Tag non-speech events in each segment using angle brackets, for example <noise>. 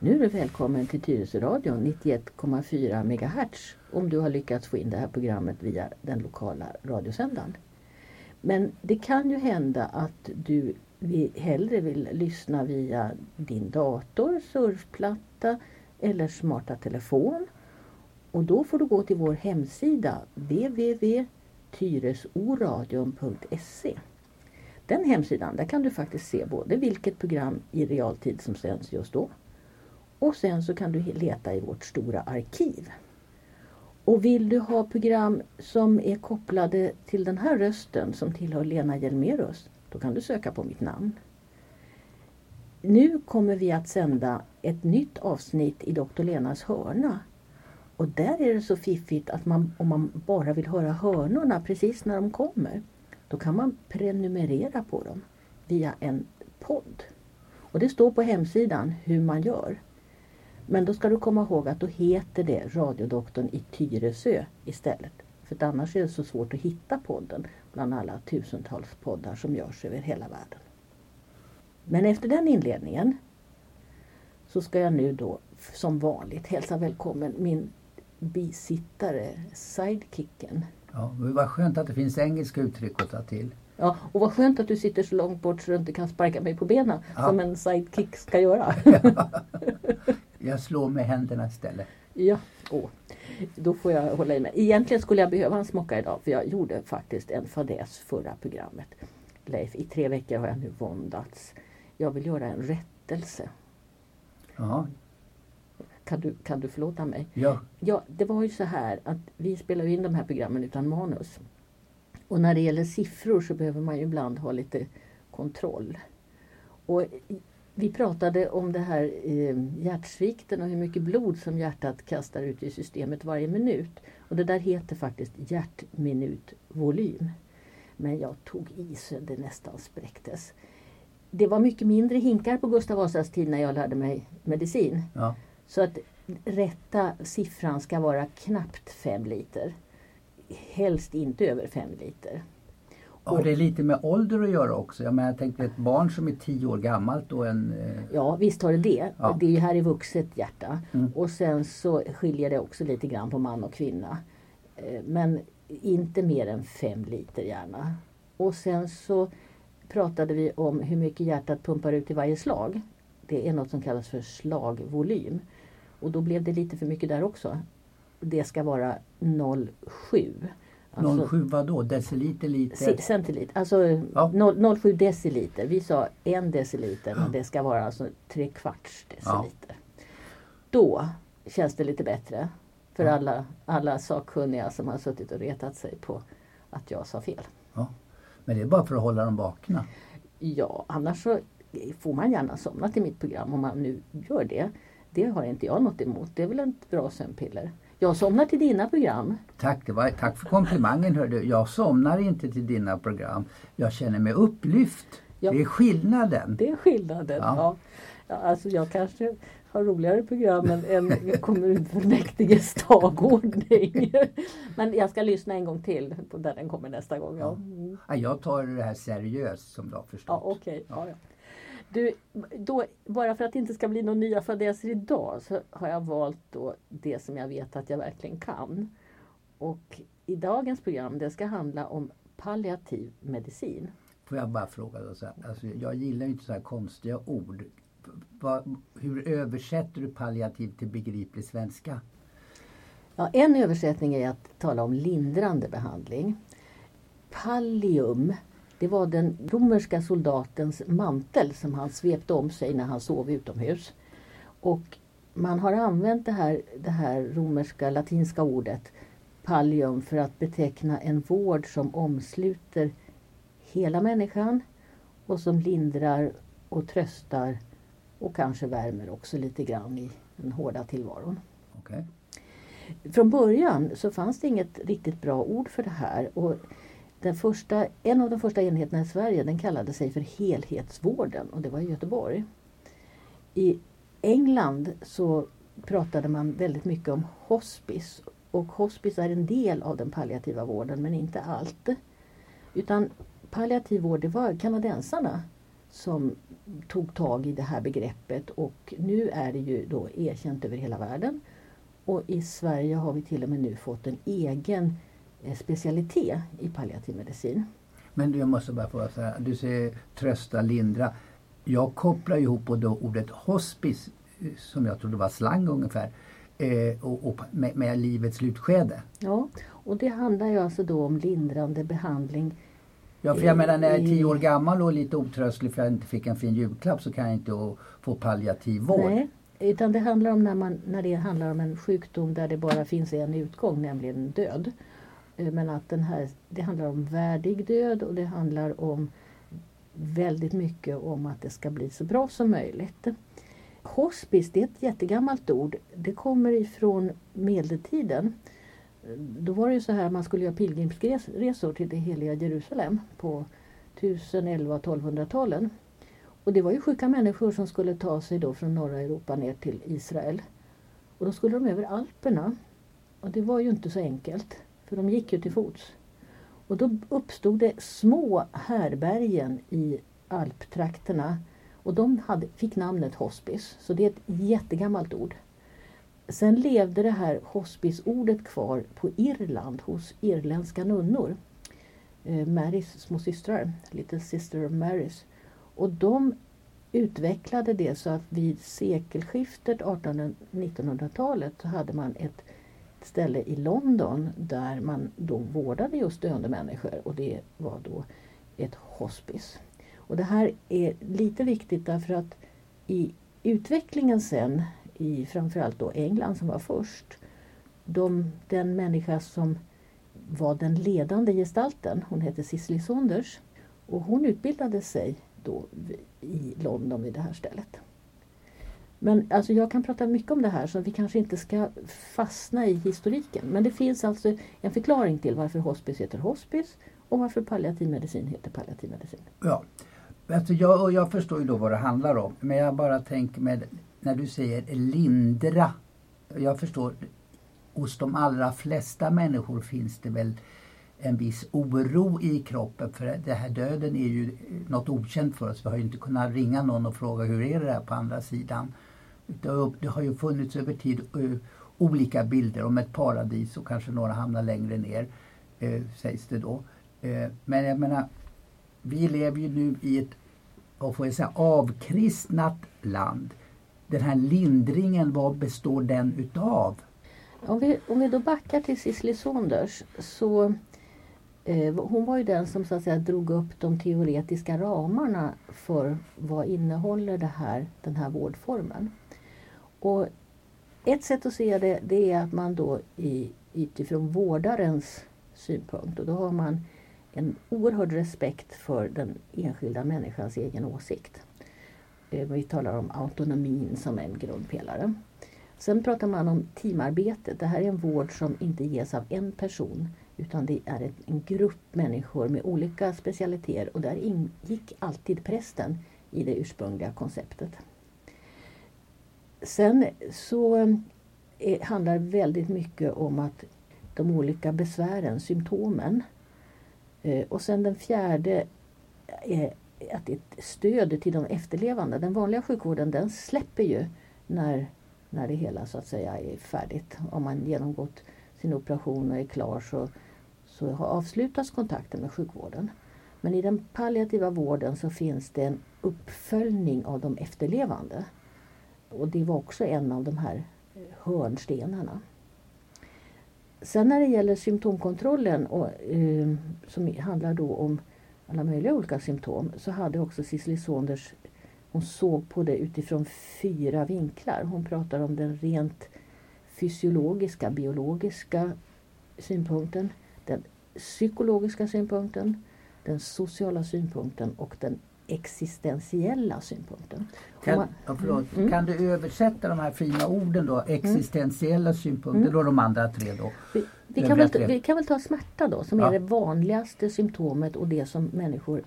Nu är du välkommen till Tyresöradion 91,4 MHz om du har lyckats få in det här programmet via den lokala radiosändaren. Men det kan ju hända att du hellre vill lyssna via din dator, surfplatta eller smarta telefon. Och då får du gå till vår hemsida www.tyresoradion.se Den hemsidan, där kan du faktiskt se både vilket program i realtid som sänds just då och sen så kan du leta i vårt stora arkiv. Och vill du ha program som är kopplade till den här rösten som tillhör Lena Hjelmerus, då kan du söka på mitt namn. Nu kommer vi att sända ett nytt avsnitt i Dr. Lenas hörna. Och där är det så fiffigt att man, om man bara vill höra hörnorna precis när de kommer, då kan man prenumerera på dem via en podd. Och det står på hemsidan hur man gör. Men då ska du komma ihåg att då heter det Radiodoktorn i Tyresö istället. För annars är det så svårt att hitta podden bland alla tusentals poddar som görs över hela världen. Men efter den inledningen så ska jag nu då som vanligt hälsa välkommen min bisittare, sidekicken. Ja, det var skönt att det finns engelska uttryck att ta till. Ja, och vad skönt att du sitter så långt bort så du inte kan sparka mig på benen ja. som en sidekick ska göra. Ja. <laughs> <laughs> Jag slår med händerna istället. Ja, åh. då får jag hålla i mig. Egentligen skulle jag behöva en smocka idag för jag gjorde faktiskt en fadäs förra programmet. Leif, i tre veckor har jag nu våndats. Jag vill göra en rättelse. Ja. Kan du, kan du förlåta mig? Ja. ja. Det var ju så här att vi spelar in de här programmen utan manus. Och när det gäller siffror så behöver man ju ibland ha lite kontroll. Och vi pratade om det här eh, hjärtsvikten och hur mycket blod som hjärtat kastar ut i systemet varje minut. Och det där heter faktiskt hjärtminutvolym. Men jag tog i så det nästan spräcktes. Det var mycket mindre hinkar på Gustav Vasas tid när jag lärde mig medicin. Ja. Så att rätta siffran ska vara knappt 5 liter. Helst inte över 5 liter. Har det lite med ålder att göra också? Jag, menar, jag tänkte ett barn som är tio år gammalt och en... Eh... Ja visst har det det. Ja. Det är här i vuxet hjärta. Mm. Och sen så skiljer det också lite grann på man och kvinna. Eh, men inte mer än fem liter gärna. Och sen så pratade vi om hur mycket hjärtat pumpar ut i varje slag. Det är något som kallas för slagvolym. Och då blev det lite för mycket där också. Det ska vara 0,7. Alltså, 07 vadå? Deciliter, liter? Centiliter. Alltså ja. 0,7 deciliter. Vi sa en deciliter men det ska vara alltså tre kvarts deciliter. Ja. Då känns det lite bättre för ja. alla, alla sakkunniga som har suttit och retat sig på att jag sa fel. Ja. Men det är bara för att hålla dem vakna? Ja, annars så får man gärna somna till mitt program om man nu gör det. Det har inte jag något emot. Det är väl ett bra sömnpiller. Jag somnar till dina program. Tack, det var, tack för komplimangen. Hördu. Jag somnar inte till dina program. Jag känner mig upplyft. Ja. Det är skillnaden. Det är skillnaden, ja. ja. ja alltså jag kanske har roligare program än, än kommunfullmäktiges dagordning. <laughs> Men jag ska lyssna en gång till på där den kommer nästa gång. Ja. Mm. Ja, jag tar det här seriöst som du har förstått. Ja, okay. ja. Ja, du, då, bara för att det inte ska bli några nya fadäser idag så har jag valt då det som jag vet att jag verkligen kan. Och i dagens program det ska handla om palliativ medicin. Får jag bara fråga då, så här, alltså, jag gillar inte så här konstiga ord. Va, hur översätter du palliativ till begriplig svenska? Ja, en översättning är att tala om lindrande behandling. Pallium det var den romerska soldatens mantel som han svepte om sig när han sov utomhus. Och man har använt det här, det här romerska latinska ordet pallium för att beteckna en vård som omsluter hela människan och som lindrar och tröstar och kanske värmer också lite grann i den hårda tillvaron. Okay. Från början så fanns det inget riktigt bra ord för det här. Och den första, en av de första enheterna i Sverige den kallade sig för helhetsvården och det var i Göteborg. I England så pratade man väldigt mycket om hospice och hospice är en del av den palliativa vården men inte allt. Utan palliativ vård det var kanadensarna som tog tag i det här begreppet och nu är det ju då erkänt över hela världen. Och i Sverige har vi till och med nu fått en egen eh, specialitet i palliativ medicin. Men jag måste bara få säga, du säger trösta, lindra. Jag kopplar ihop både ordet hospice, eh, som jag trodde var slang ungefär, eh, och, och med, med, livets slutskede. Ja, och det handlar ju alltså då om lindrande behandling. Ja, för jag menar när jag är tio år gammal och lite otröstlig för att jag inte fick en fin julklapp så kan jag inte få palliativ vård. Nej, utan det handlar om när, man, när det handlar om en sjukdom där det bara finns en utgång, nämligen död. Eh, men att den här, det handlar om värdig död och det handlar om väldigt mycket om att det ska bli så bra som möjligt. Hospice, det är ett jättegammalt ord. Det kommer ifrån medeltiden. Eh, då var det ju så här man skulle göra pilgrimsresor till det heliga Jerusalem på 1011 och 1200-talen. Och det var ju sjuka människor som skulle ta sig då från norra Europa ner till Israel. Och då skulle de över Alperna. Och det var ju inte så enkelt. För de gick ju till fots. Och då uppstod det små härbergen i alptrakterna. Och de hade, fick namnet hospice. Så det är ett jättegammalt ord. Sen levde det här hospice-ordet kvar på Irland hos irländska nunnor. Eh, Marys små systrar, Little Sister of Marys. Och de utvecklade det så att vid sekelskiftet 1800-1900-talet så hade man ett ställe i London där man då vårdade just döende människor och det var då ett hospice. Och det här är lite viktigt därför att i utvecklingen sen i framförallt då England som var först. De, den människa som var den ledande gestalten, hon hette Cicely Saunders och hon utbildade sig då i London vid det här stället. Men alltså jag kan prata mycket om det här så vi kanske inte ska fastna i historiken. Men det finns alltså en förklaring till varför hospice heter hospice och varför palliativ medicin heter palliativ medicin. Ja, alltså jag, jag förstår ju då vad det handlar om. Men jag bara tänker med när du säger lindra. Jag förstår, hos de allra flesta människor finns det väl en viss oro i kroppen för det här döden är ju något okänt för oss. Vi har ju inte kunnat ringa någon och fråga hur är det där på andra sidan. Det har ju funnits över tid olika bilder om ett paradis och kanske några hamnar längre ner, eh, sägs det då. Eh, men jag menar, vi lever ju nu i ett, vad får jag säga, avkristnat land. Den här lindringen, vad består den utav? Om vi, om vi då backar till Cicely Saunders så eh, hon var ju den som så att säga drog upp de teoretiska ramarna för vad innehåller det här, den här vårdformen. Och ett sätt att se det, det är att man då i, utifrån vårdarens synpunkt, och då har man en oerhörd respekt för den enskilda människans egen åsikt. Eh, vi talar om autonomin som en grundpelare. Sen pratar man om teamarbetet. Det här är en vård som inte ges av en person utan det är en grupp människor med olika specialiteter och där ingick alltid prästen i det ursprungliga konceptet. Sen så eh, handlar det väldigt mycket om att de olika besvären, symptomen. Eh, och sen den fjärde är att det är ett stöd till de efterlevande. Den vanliga sjukvården den släpper ju när, när det hela så att säga är färdigt. Om man genomgått sin operation och är klar så, så avslutas kontakten med sjukvården. Men i den palliativa vården så finns det en uppföljning av de efterlevande. Och det var också en av de här eh, hörnstenarna. Sen när det gäller symptomkontrollen och, eh, som handlar då om alla möjliga olika symptom så hade också Cicely Saunders hon såg på det utifrån fyra vinklar. Hon pratar om den rent fysiologiska, biologiska synpunkten, den psykologiska synpunkten, den sociala synpunkten och den existentiella synpunkten. Kan, ja, förlåt, mm. kan du översätta de här fina orden då? Existentiella mm. synpunkter och de andra tre då? Vi, vi kan, väl, vi kan väl ta smärta då som ja. är det vanligaste symptomet och det som människor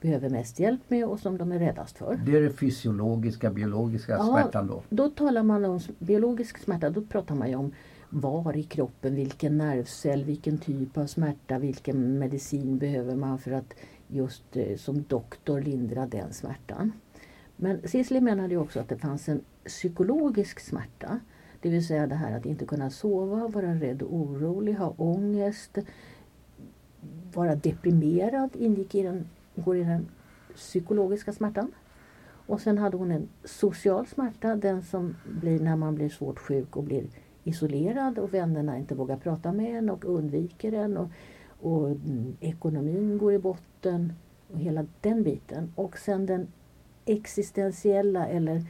behöver mest hjälp med och som de är räddast för. Det är det fysiologiska, biologiska ja, smärtan då? Då talar man om biologisk smärta, då pratar man ju om var i kroppen, vilken nervcell, vilken typ av smärta, vilken medicin behöver man för att just eh, som doktor lindra den smärtan. Men Cicely menade ju också att det fanns en psykologisk smärta. Det vill säga det här att inte kunna sova, vara rädd och orolig, ha ångest, vara deprimerad ingick i den, går i den psykologiska smärtan. Och sen hade hon en social smärta, den som blir när man blir svårt sjuk och blir isolerad och vännerna inte vågar prata med en och undviker en. Och, och ekonomin går i botten och hela den biten. Och sen den existentiella eller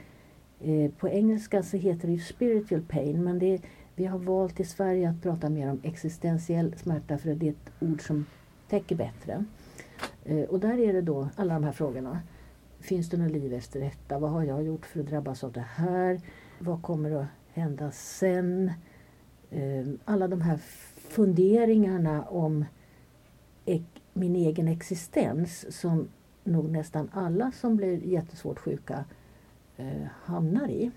eh, på engelska så heter det spiritual pain men det, vi har valt i Sverige att prata mer om existentiell smärta för det är ett ord som täcker bättre. Eh, och där är det då alla de här frågorna. Finns det något liv efter detta? Vad har jag gjort för att drabbas av det här? Vad kommer att hända sen? Eh, alla de här funderingarna om min egen existens som nog nästan alla som blir jättesvårt sjuka eh, hamnar i.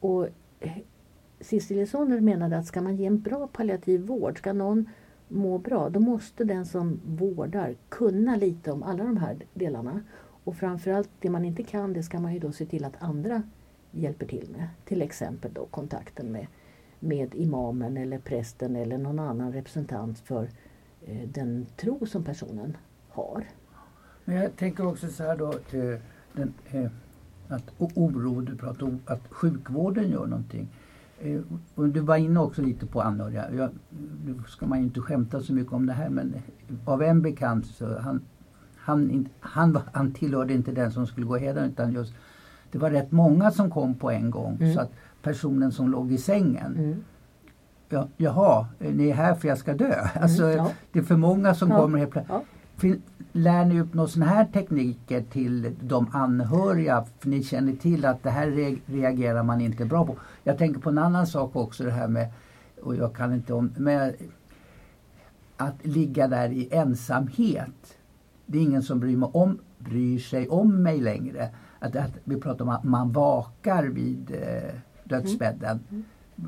Och eh, Cecilia Sonder menade att ska man ge en bra palliativ vård, ska någon må bra, då måste den som vårdar kunna lite om alla de här delarna. Och framförallt det man inte kan, det ska man ju då se till att andra hjälper till med. Till exempel då kontakten med, med imamen eller prästen eller någon annan representant för eh, den tro som personen har. Men jag tänker också så här då, eh, den, eh, att oro, du pratar om att sjukvården gör någonting. Eh, du var inne också lite på anhöriga. Jag, nu ska man ju inte skämta så mycket om det här men av en bekant så han, han, han, han tillhörde inte den som skulle gå heder utan just det var rätt många som kom på en gång mm. så att personen som låg i sängen mm. Ja, jaha, ni är här för jag ska dö. <laughs> Mm, alltså, ja. Det är för många som ja. kommer helt plötsligt. Lär ni upp några sådana här tekniker till de anhöriga? För ni känner till att det här reagerar man inte bra på. Jag tänker på en annan sak också det här med, och jag kan inte om, med att ligga där i ensamhet. Det är ingen som bryr, mig om, bryr sig om mig längre. Att, att vi pratar om att man vakar vid eh, dödsbädden. Mm.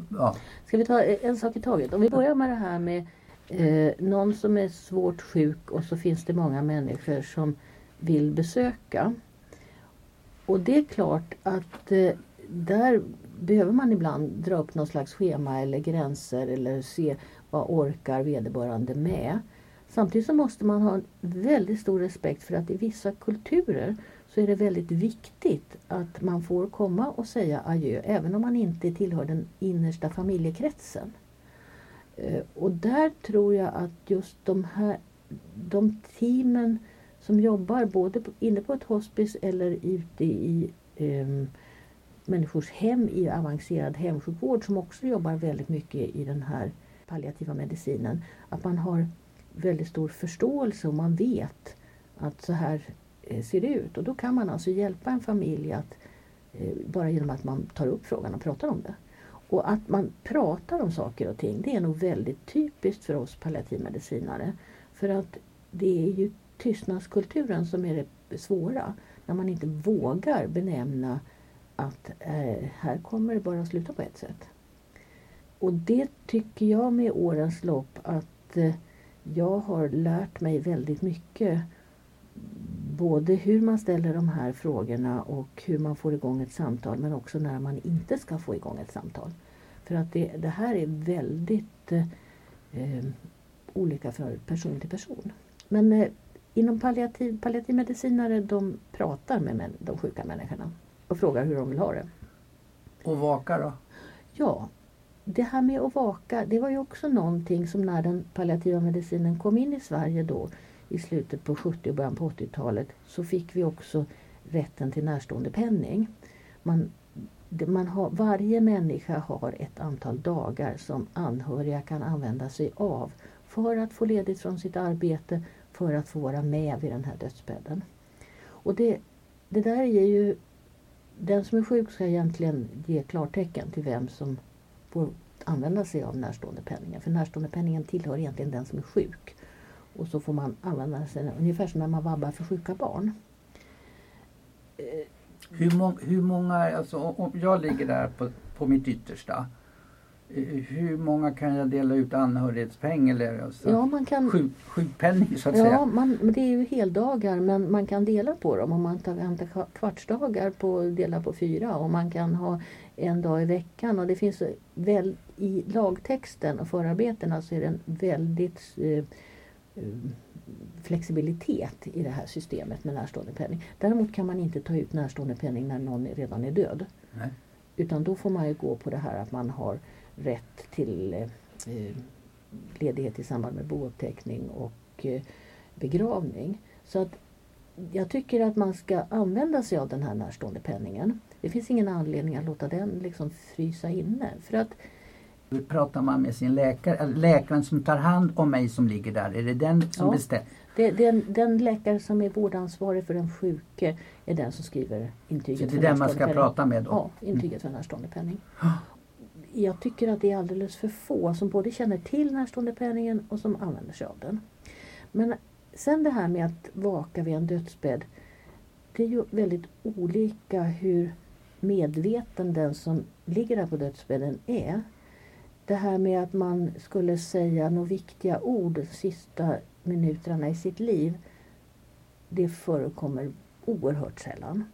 Ja. Ska vi ta eh, en sak i taget? Om vi börjar med det här med eh, någon som är svårt sjuk och så finns det många människor som vill besöka. Och det är klart att eh, där behöver man ibland dra upp någon slags schema eller gränser eller se vad orkar vederbörande med. Samtidigt så måste man ha väldigt stor respekt för att i vissa kulturer så är det väldigt viktigt att man får komma och säga adjö även om man inte tillhör den innersta familjekretsen. Eh, och där tror jag att just de här de teamen som jobbar både inne på ett hospice eller ute i eh, människors hem i avancerad hemsjukvård som också jobbar väldigt mycket i den här palliativa medicinen. Att man har väldigt stor förståelse och man vet att så här Eh, ser det ut. Och då kan man alltså hjälpa en familj att eh, bara genom att man tar upp frågan och pratar om det. Och att man pratar om saker och ting det är nog väldigt typiskt för oss palliativmedicinare. För att det är ju tystnadskulturen som är det svåra. När man inte vågar benämna att eh, här kommer det bara sluta på ett sätt. Och det tycker jag med årens lopp att eh, jag har lärt mig väldigt mycket. Både hur man ställer de här frågorna och hur man får igång ett samtal men också när man inte ska få igång ett samtal. För att det, det här är väldigt eh, olika från person till person. Men eh, inom palliativ, palliativmedicinare de pratar med de sjuka människorna och frågar hur de vill ha det. Och vaka då? Ja, det här med att vaka det var ju också någonting som när den palliativa medicinen kom in i Sverige då i slutet på 70 och början på 80-talet så fick vi också rätten till närstående penning. Man, man har, varje människa har ett antal dagar som anhöriga kan använda sig av för att få ledigt från sitt arbete, för att få vara med vid den här dödsbädden. Och det, det där är ju den som är sjuk ska egentligen ge klartecken till vem som får använda sig av närståendepenningen. För närståendepenningen tillhör egentligen den som är sjuk. Och så får man använda sig ungefär som när man vabbar för sjuka barn. Hur, må, hur många, alltså om jag ligger där på, på mitt yttersta eh, hur många kan jag dela ut anhörighetspeng eller alltså, Ja, man kan, sjuk, sjukpenning så att ja säga? man, det är ju heldagar men man kan dela på dem. Om man tar, hämtar kva- kvartsdagar på dela på fyra och man kan ha en dag i veckan. Och det finns väl i lagtexten och förarbetena så är det en väldigt eh, eh, flexibilitet i det här systemet med närståendepenning. Däremot kan man inte ta ut närståendepenning när någon redan är död. Nej. Utan då får man ju gå på det här att man har rätt till eh, eh, ledighet i samband med bouppteckning och eh, begravning. Så att jag tycker att man ska använda sig av den här närståendepenningen. Det finns ingen anledning att låta den liksom frysa inne. För att Hur pratar man med sin läkare? Läkaren som tar hand om mig som ligger där, är det den som Ja. bestämmer? det, den, den läkare som är vårdansvarig för den sjuke är den som skriver Så intyget det är den man ska prata med då? Ja, intyget för närståendepenning. <gasps> Jag tycker att det är alldeles för få som både känner till närståendepenningen och som använder sig av den. Men sen det här med att vaka vid en dödsbädd. Det är ju väldigt olika hur medveten den som ligger där på dödsbädden är. Det här med att man skulle säga några viktiga ord de sista minuterna i sitt liv. Det förekommer oerhört sällan.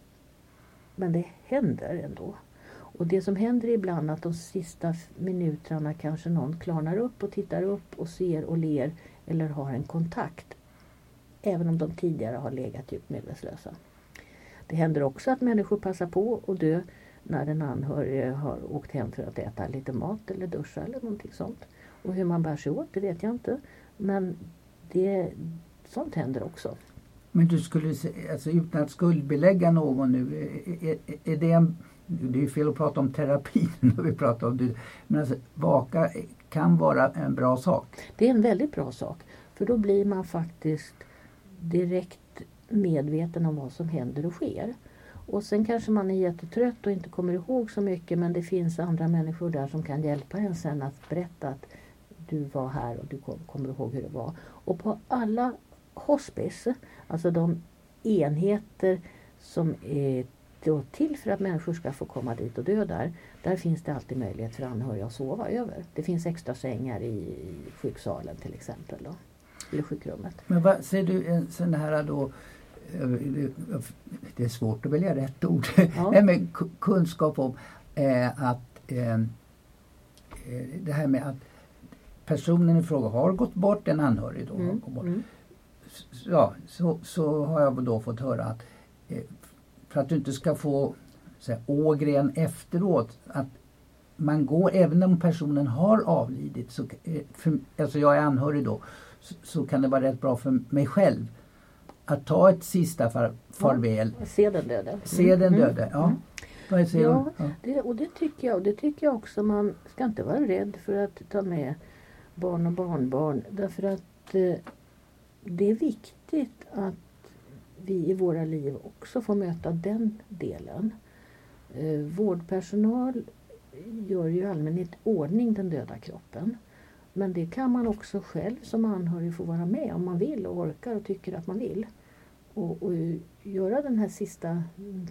Men det händer ändå. Och det som händer ibland är att de sista minuterna kanske någon klarnar upp och tittar upp och ser och ler eller har en kontakt. Även om de tidigare har legat djupt medvetslösa. Det händer också att människor passar på att dö när den anhörige har åkt hem för att äta lite mat eller duscha eller någonting sånt. Och hur man bär sig åt, det vet jag inte. Men det, sånt händer också. Men du skulle, alltså utan att skuldbelägga någon nu, är, är, är det en, det är ju fel att prata om terapi <laughs> när vi pratar om det, men alltså vaka kan vara en bra sak. Det är en väldigt bra sak. För då blir man faktiskt direkt medveten om vad som händer och sker. Och sen kanske man är jättetrött och inte kommer ihåg så mycket men det finns andra människor där som kan hjälpa en sen att berätta att du var här och du kom, kommer ihåg hur det var. Och på alla hospice, alltså de enheter som är då till för att människor ska få komma dit och dö där. Där finns det alltid möjlighet för anhöriga att sova över. Det finns extra sängar i sjuksalen till exempel. Då, eller sjukrummet. Men vad ser du, en sån här då, eh, det är svårt att välja rätt ord, Ja. Nej, men ku- kunskap om eh, att eh, eh, det här med att personen i fråga har gått bort, en anhörig då, har Mm, gått bort. mm. ja, så, så har jag då fått höra att eh, för att du inte ska få så här, ågren efteråt, att man går, även om personen har avlidit, så, eh, för, alltså jag är anhörig då, så, så kan det vara rätt bra för mig själv att ta ett sista far, farväl, Se den döde. se Mm, den mm, döde. Ja. mm. Vad säger Ja? Ja. Det, och det tycker jag. Och det tycker jag också man ska inte vara rädd för att ta med barn och barnbarn. Därför att eh, det är viktigt att vi i våra liv också får möta den delen. Eh, vårdpersonal gör ju i allmänhet ordning den döda kroppen. Men det kan man också själv som anhörig få vara med om man vill och orkar och tycker att man vill. Och, och göra den här sista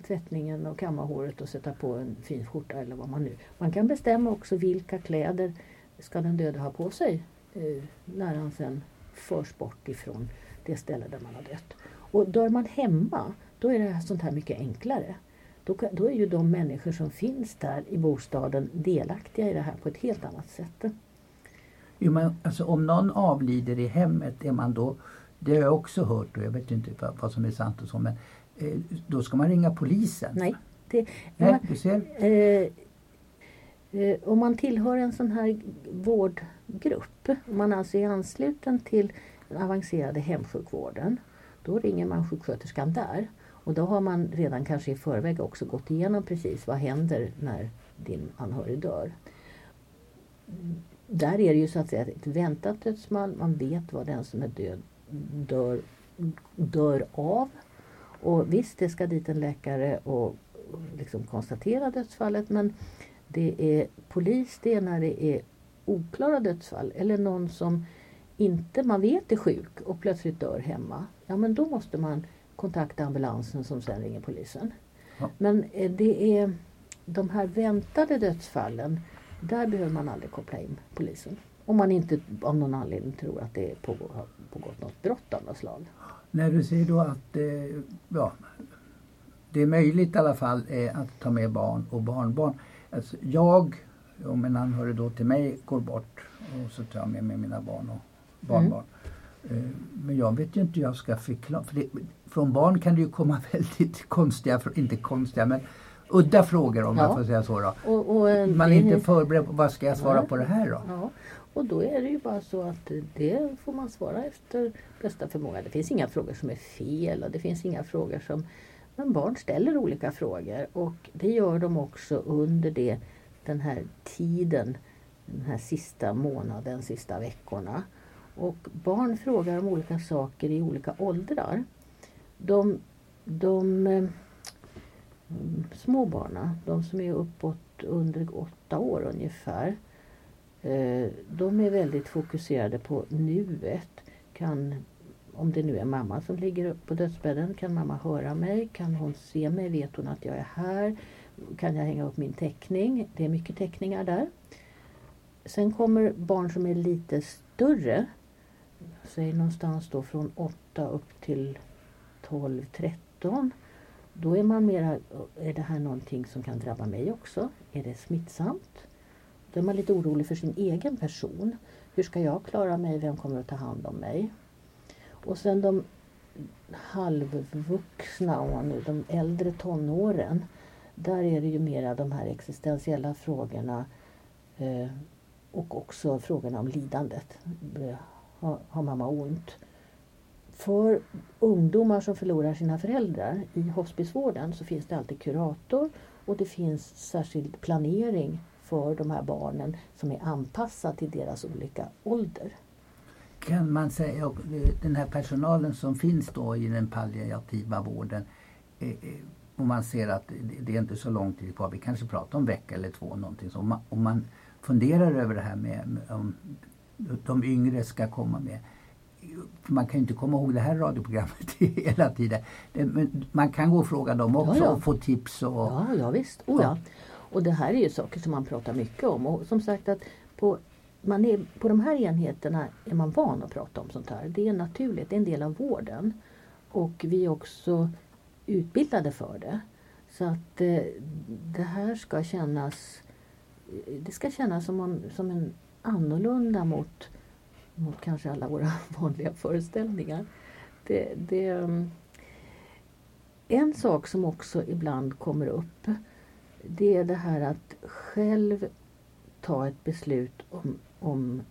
tvättningen och kamma håret och sätta på en fin skjorta eller vad man nu... Man kan bestämma också vilka kläder ska den döde ha på sig eh, när han sen förs bort ifrån det ställe där man har dött. Och dör man hemma, då är det här sånt här mycket enklare. Då, kan, då är ju de människor som finns där i bostaden delaktiga i det här på ett helt annat sätt. Men, alltså, om någon avlider i hemmet, är man då, det har jag också hört och jag vet inte vad, vad som är sant och så, men eh, då ska man ringa polisen? Nej, det, Nej, du ser. Eh, eh, om man tillhör en sån här vårdgrupp, om man alltså är ansluten till den avancerade hemsjukvården, då ringer man sjuksköterskan där. Och då har man redan kanske i förväg också gått igenom precis vad händer när din anhörig dör. Där är det ju så att säga ett väntat dödsfall. Man vet vad den som är död dör, dör av. Och visst, det ska dit en läkare och liksom konstatera dödsfallet men det är polis det är när det är oklara dödsfall eller någon som inte man vet är sjuk och plötsligt dör hemma. Ja men då måste man kontakta ambulansen som sen ringer polisen. Ja. Men eh, det är de här väntade dödsfallen Där behöver man aldrig koppla in polisen. Om man inte av någon anledning tror att det har pågått något brott av något slag. När du säger då att eh, ja, det är möjligt i alla fall eh, att ta med barn och barnbarn. Alltså, jag, om en anhörig då till mig går bort och så tar jag med mig mina barn och barnbarn. Mm. Eh, men jag vet ju inte hur jag ska förklara. För det, från barn kan det ju komma <laughs> väldigt konstiga, inte konstiga men udda frågor om ja. jag får säga så. Då. Och, och, eh, Man är inte förberedd på vad ska jag svara ja. på det här då? Ja. Och då är det ju bara så att det får man svara efter bästa förmåga. Det finns inga frågor som är fel och det finns inga frågor som... Men barn ställer olika frågor och det gör de också under det, den här tiden, den här sista månaden, sista veckorna. Och barn frågar om olika saker i olika åldrar. De, de eh, små barna, de som är uppåt under åtta år ungefär, eh, de är väldigt fokuserade på nuet. Kan, om det nu är mamma som ligger på dödsbädden, kan mamma höra mig? Kan hon se mig? Vet hon att jag är här? Kan jag hänga upp min teckning? Det är mycket teckningar där. Sen kommer barn som är lite större. Säg någonstans då från 8 upp till 12, 13. Då är man mera, är det här någonting som kan drabba mig också? Är det smittsamt? Då är man lite orolig för sin egen person. Hur ska jag klara mig? Vem kommer att ta hand om mig? Och sen de halvvuxna, nu, de äldre tonåren. Där är det ju mera de här existentiella frågorna eh, och också frågorna om lidandet. Eh, har, har mamma ont? För ungdomar som förlorar sina föräldrar i hospicevården så finns det alltid kurator och det finns särskild planering för de här barnen som är anpassad till deras olika ålder. Kan man säga, eh, den här personalen som finns då i den palliativa vården eh, eh, om och man ser att det är inte så lång tid kvar, vi kanske pratar om en vecka eller två någonting så. Om man funderar över det här med om de yngre ska komma med man kan ju inte komma ihåg det här radioprogrammet <laughs> hela tiden. Men man kan gå och fråga dem också ja, ja. och få tips. Och, ja, ja visst. Oh, ja. Och det här är ju saker som man pratar mycket om. Och som sagt att på, man är, på de här enheterna är man van att prata om sånt här. Det är naturligt, det är en del av vården. Och vi är också utbildade för det. Så att eh, det här ska kännas det ska kännas som, en, som en annorlunda mot mot kanske alla våra <laughs> vanliga föreställningar. Det, det, mm, en sak som också ibland kommer upp det är det här att själv ta ett beslut om, om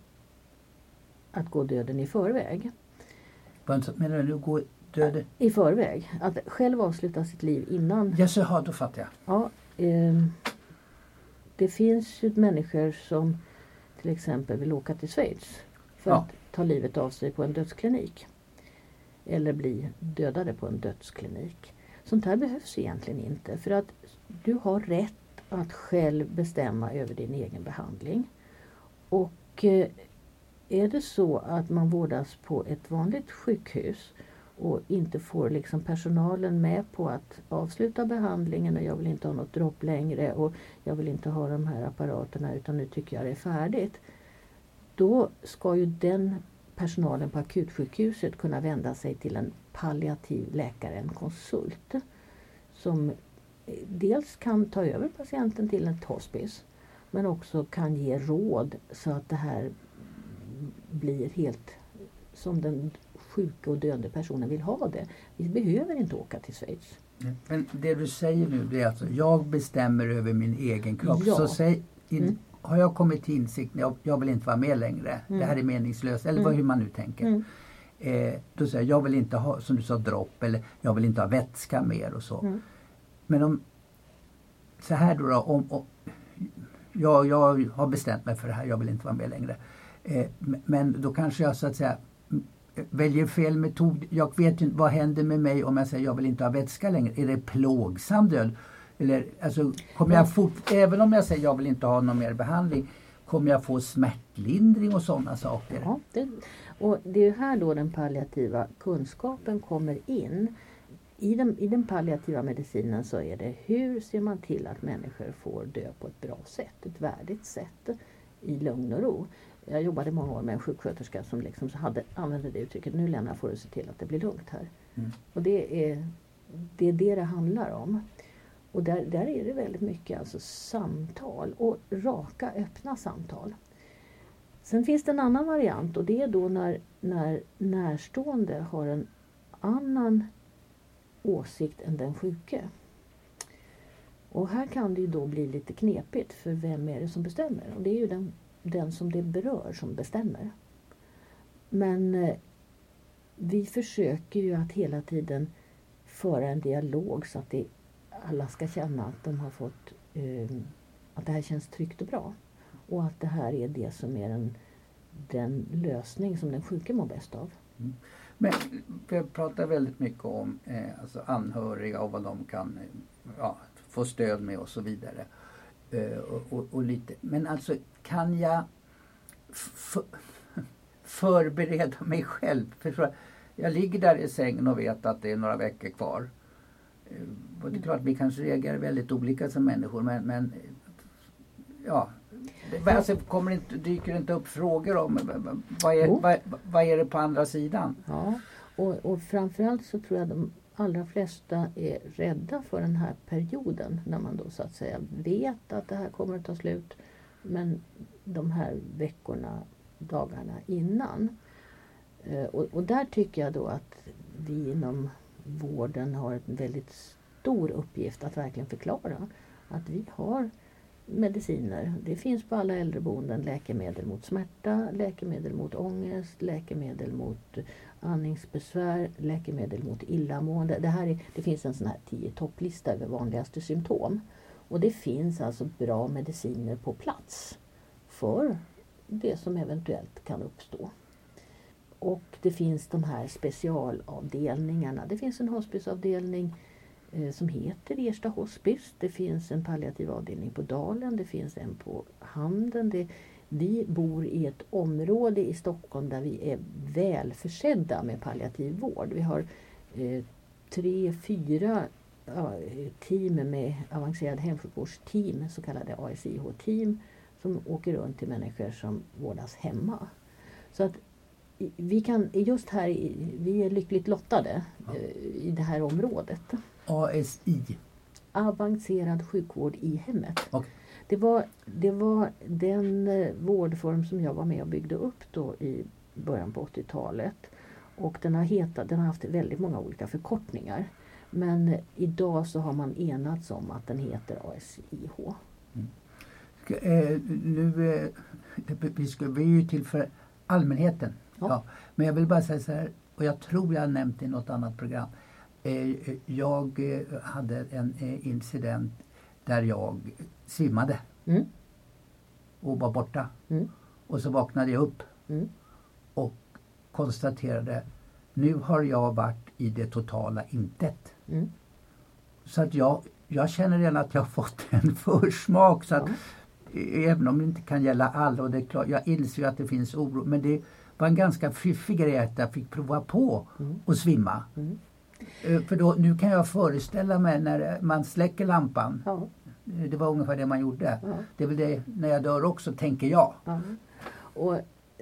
att gå döden i förväg. Menar du? Gå döden? I förväg. Att själv avsluta sitt liv innan. Ja, så, då fattar jag. Ja, eh, det finns ju människor som till exempel vill åka till Schweiz för ja. att ta livet av sig på en dödsklinik. Eller bli dödade på en dödsklinik. Sånt här behövs egentligen inte för att du har rätt att själv bestämma över din egen behandling. Och eh, är det så att man vårdas på ett vanligt sjukhus och inte får liksom personalen med på att avsluta behandlingen och jag vill inte ha något dropp längre och jag vill inte ha de här apparaterna utan nu tycker jag det är färdigt då ska ju den personalen på akutsjukhuset kunna vända sig till en palliativ läkare, en konsult. Som dels kan ta över patienten till ett hospice men också kan ge råd så att det här blir helt som den sjuka och döende personen vill ha det. Vi behöver inte åka till Schweiz. Men det du säger nu är alltså, jag bestämmer över min egen kropp. Ja. Så säg, in, mm har jag kommit till insikten, jag, jag vill inte vara med längre, mm. det här är meningslöst, eller mm. hur man nu tänker. Mm. Eh, då säger jag, jag vill inte ha, som du sa, dropp eller jag vill inte ha vätska mer och så. Mm. Men om, så här då, då om, om jag, jag har bestämt mig för det här, jag vill inte vara med längre. Eh, men då kanske jag så att säga väljer fel metod. Jag vet inte, vad händer med mig om jag säger jag vill inte ha vätska längre? Är det plågsam död? Eller, alltså, kommer jag fort, även om jag säger jag vill inte ha någon mer behandling, kommer jag få smärtlindring och sådana saker? Ja, det, och det är här då den palliativa kunskapen kommer in. i den, I den palliativa medicinen så är det hur ser man till att människor får dö på ett bra sätt, ett värdigt sätt i lugn och ro. Jag jobbade många år med en sjuksköterska som liksom hade, använde det uttrycket, nu Lena får du se till att det blir lugnt här. Mm. Och det är, det är det det handlar om. Och där, där är det väldigt mycket alltså samtal och raka öppna samtal. Sen finns det en annan variant och det är då när, när närstående har en annan åsikt än den sjuke. Och här kan det ju då bli lite knepigt för vem är det som bestämmer? Och det är ju den, den som det berör som bestämmer. Men eh, vi försöker ju att hela tiden föra en dialog så att det, alla ska känna att de har fått eh, att det här känns tryggt och bra. Och att det här är det som är den, den lösning som den sjuke mår bäst av. Mm. Men vi pratar väldigt mycket om eh, alltså anhöriga och vad de kan eh, ja, få stöd med och så vidare. Eh, och, och, och, lite. Men alltså kan jag <laughs> förbereda mig själv? För jag ligger där i sängen och vet att det är några veckor kvar. Eh, och det är klart vi kanske reagerar väldigt olika som människor men, men ja, alltså, kommer inte, dyker det inte upp frågor om vad är, vad, vad, är det på andra sidan? Ja, och, och framförallt så tror jag de allra flesta är rädda för den här perioden när man då så att säga vet att det här kommer att ta slut. Men de här veckorna, dagarna innan. Eh, och, och där tycker jag då att vi inom vården har en väldigt stor uppgift att verkligen förklara att vi har mediciner. Det finns på alla äldreboenden läkemedel mot smärta, läkemedel mot ångest, läkemedel mot andningsbesvär, läkemedel mot illamående. Det, här är, det finns en sån här tio topplista över vanligaste symptom. Och det finns alltså bra mediciner på plats för det som eventuellt kan uppstå. Och det finns de här specialavdelningarna. Det finns en hospiceavdelning som heter Ersta hospice. Det finns en palliativ avdelning på Dalen, det finns en på Handen. Det, vi bor i ett område i Stockholm där vi är väl försedda med palliativ vård. Vi har eh, tre, fyra ja, team med avancerad hemsjukvårdsteam, så kallade ASIH-team, som åker runt till människor som vårdas hemma. Så att vi kan, just här, vi är lyckligt lottade ja. Eh, i det här området. ASI? Avancerad sjukvård i hemmet. Okay. Det, var, det var den eh, vårdform som jag var med och byggde upp då i början på 80-talet. Och den har, hetat, den har haft väldigt många olika förkortningar. Men eh, idag så har man enats om att den heter ASIH. Mm. Eh, nu, eh, vi, ska, vi är ju till för allmänheten. Ja. ja. Men jag vill bara säga så här, och jag tror jag har nämnt det i något annat program. Eh, jag eh, hade en eh, incident där jag svimmade mm. och var borta. Mm. Och så vaknade jag upp mm. och konstaterade nu har jag varit i det totala intet. Mm. Så att jag, jag känner redan att jag fått <laughs> en försmak. Så att, Även om det inte kan gälla alla och det är klart, jag inser att det finns oro men det var en ganska fiffig grej att jag fick prova på mm. att svimma. Mm. Eh, för då, nu kan jag föreställa mig när man släcker lampan. Ja. Eh, det var ungefär det man gjorde. Ja. Det är väl det när jag dör också, tänker jag. Ja. Och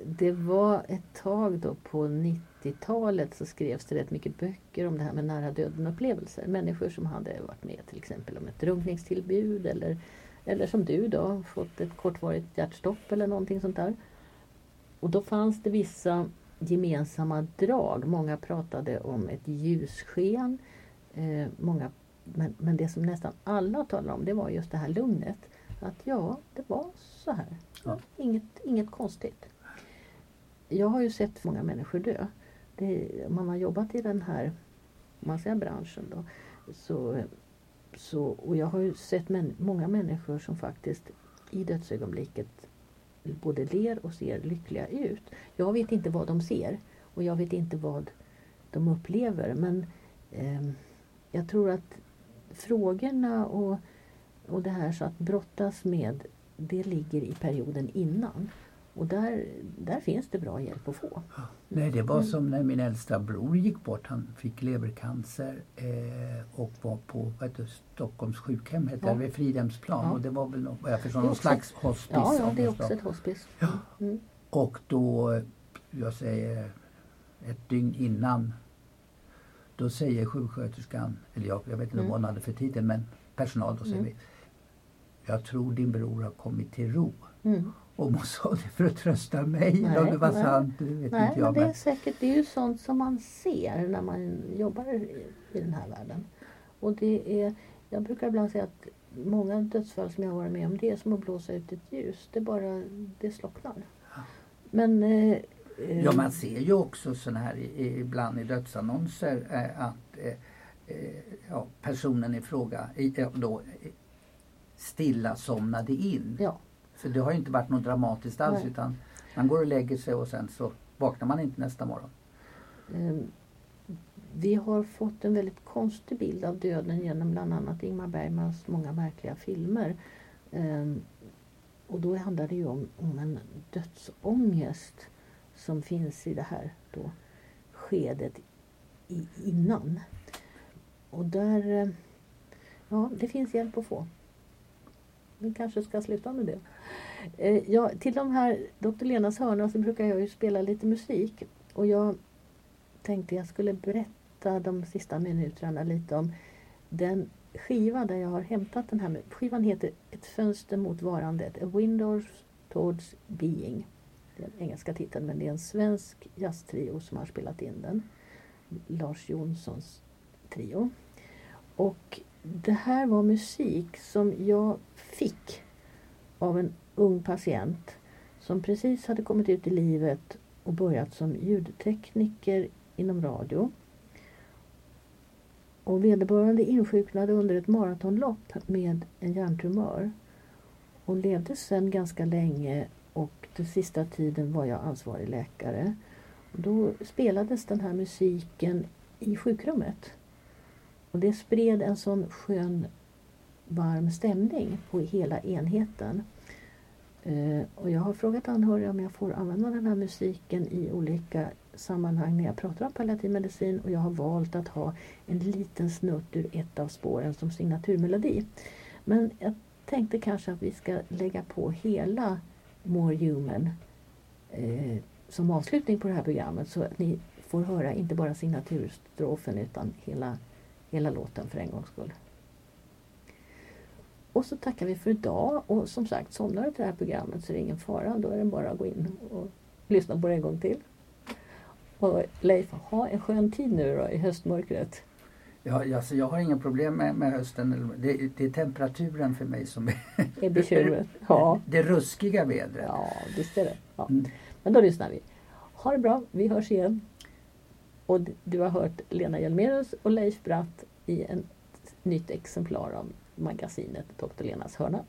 det var ett tag då på 90-talet så skrevs det rätt mycket böcker om det här med nära döden upplevelser. Människor som hade varit med till exempel om ett drunkningstillbud eller, eller som du då, fått ett kortvarigt hjärtstopp eller någonting sånt där. Och då fanns det vissa gemensamma drag. Många pratade om ett ljussken. Eh, många, men, men det som nästan alla talade om det var just det här lugnet. Att ja, det var så här. Ja. Inget, inget konstigt. Jag har ju sett många människor dö. Det, man har jobbat i den här man säger branschen då. Så, så, och jag har ju sett män, många människor som faktiskt i dödsögonblicket både ler och ser lyckliga ut. Jag vet inte vad de ser och jag vet inte vad de upplever men eh, jag tror att frågorna och, och det här så att brottas med det ligger i perioden innan. Och där, där finns det bra hjälp att få. Nej, det var som när min äldsta bror gick bort. Han fick levercancer eh, och var på vad heter, Stockholms sjukhem, heter Ja. det, vid Fridhemsplan. Ja. Och det var väl något, vad jag förstår, någon slags hospice. Ja, ja det är också ett hospice. Ja. Mm. Och då, jag säger ett dygn innan, då säger sjuksköterskan, eller jag, jag vet inte Mm. vad hon hade för titel, men personal då säger Mm. vi. Jag tror din bror har kommit till ro. Mm. Om hon sa det för att trösta mig, Nej, om det var nej. sant, det vet Nej, inte men jag. det är Men, säkert det är ju sånt som man ser när man jobbar i, i den här världen. Och det är, jag brukar ibland säga att många dödsfall som jag har varit med om det är som att blåsa ut ett ljus. Det bara, det slocknar. Men... Eh, eh, ja, man ser ju också sån här ibland i dödsannonser eh, att eh, eh, ja, personen i fråga eh, då, eh, stilla somnade in. Ja, För det har ju inte varit något dramatiskt alls Nej. utan man går och lägger sig och sen så vaknar man inte nästa morgon. eh, vi har fått en väldigt konstig bild av döden genom bland annat Ingmar Bergmans många märkliga filmer. Eh, och då handlar det ju om, om en dödsångest som finns i det här då, skedet i, innan. Och där, eh, ja det finns hjälp att få. Vi kanske ska sluta med det. Eh, ja, till de här Dr. Lenas hörna så brukar jag ju spela lite musik. Och jag tänkte jag skulle berätta de sista minuterna lite om den skiva där jag har hämtat den här. Skivan heter Ett fönster mot varandet, A Windows Towards Being. Det är den engelska titeln men det är en svensk jazztrio som har spelat in den. Lars Jonssons trio. Och det här var musik som jag fick av en ung patient som precis hade kommit ut i livet och börjat som ljudtekniker inom radio. Och vederbörande insjuknade under ett maratonlopp med en hjärntumör. Och levde sedan ganska länge och den sista tiden var jag ansvarig läkare. Och då spelades den här musiken i sjukrummet. Och det spred en sån skön varm stämning på hela enheten. Eh, och jag har frågat anhöriga om jag får använda den här musiken i olika sammanhang när jag pratar om palliativ medicin och jag har valt att ha en liten snutt ur ett av spåren som signaturmelodi. Men jag tänkte kanske att vi ska lägga på hela More Human eh, som avslutning på det här programmet så att ni får höra inte bara signaturstrofen utan hela, hela låten för en gångs skull. Och så tackar vi för idag och som sagt somnar du till det här programmet så är det ingen fara. Då är det bara att gå in och lyssna på det en gång till. Och Leif, ha en skön tid nu då i höstmörkret. Ja, alltså jag har inga problem med, med hösten. Det, det är temperaturen för mig som är Är bekymret? Ja, <laughs> det ruskiga vädret. ja visst är det. Ja. Mm. Men då lyssnar vi. Ha det bra, vi hörs igen. Och du har hört Lena Hjelmerus och Leif Bratt i ett nytt exemplar av magasinet Dr. Lenas hörna.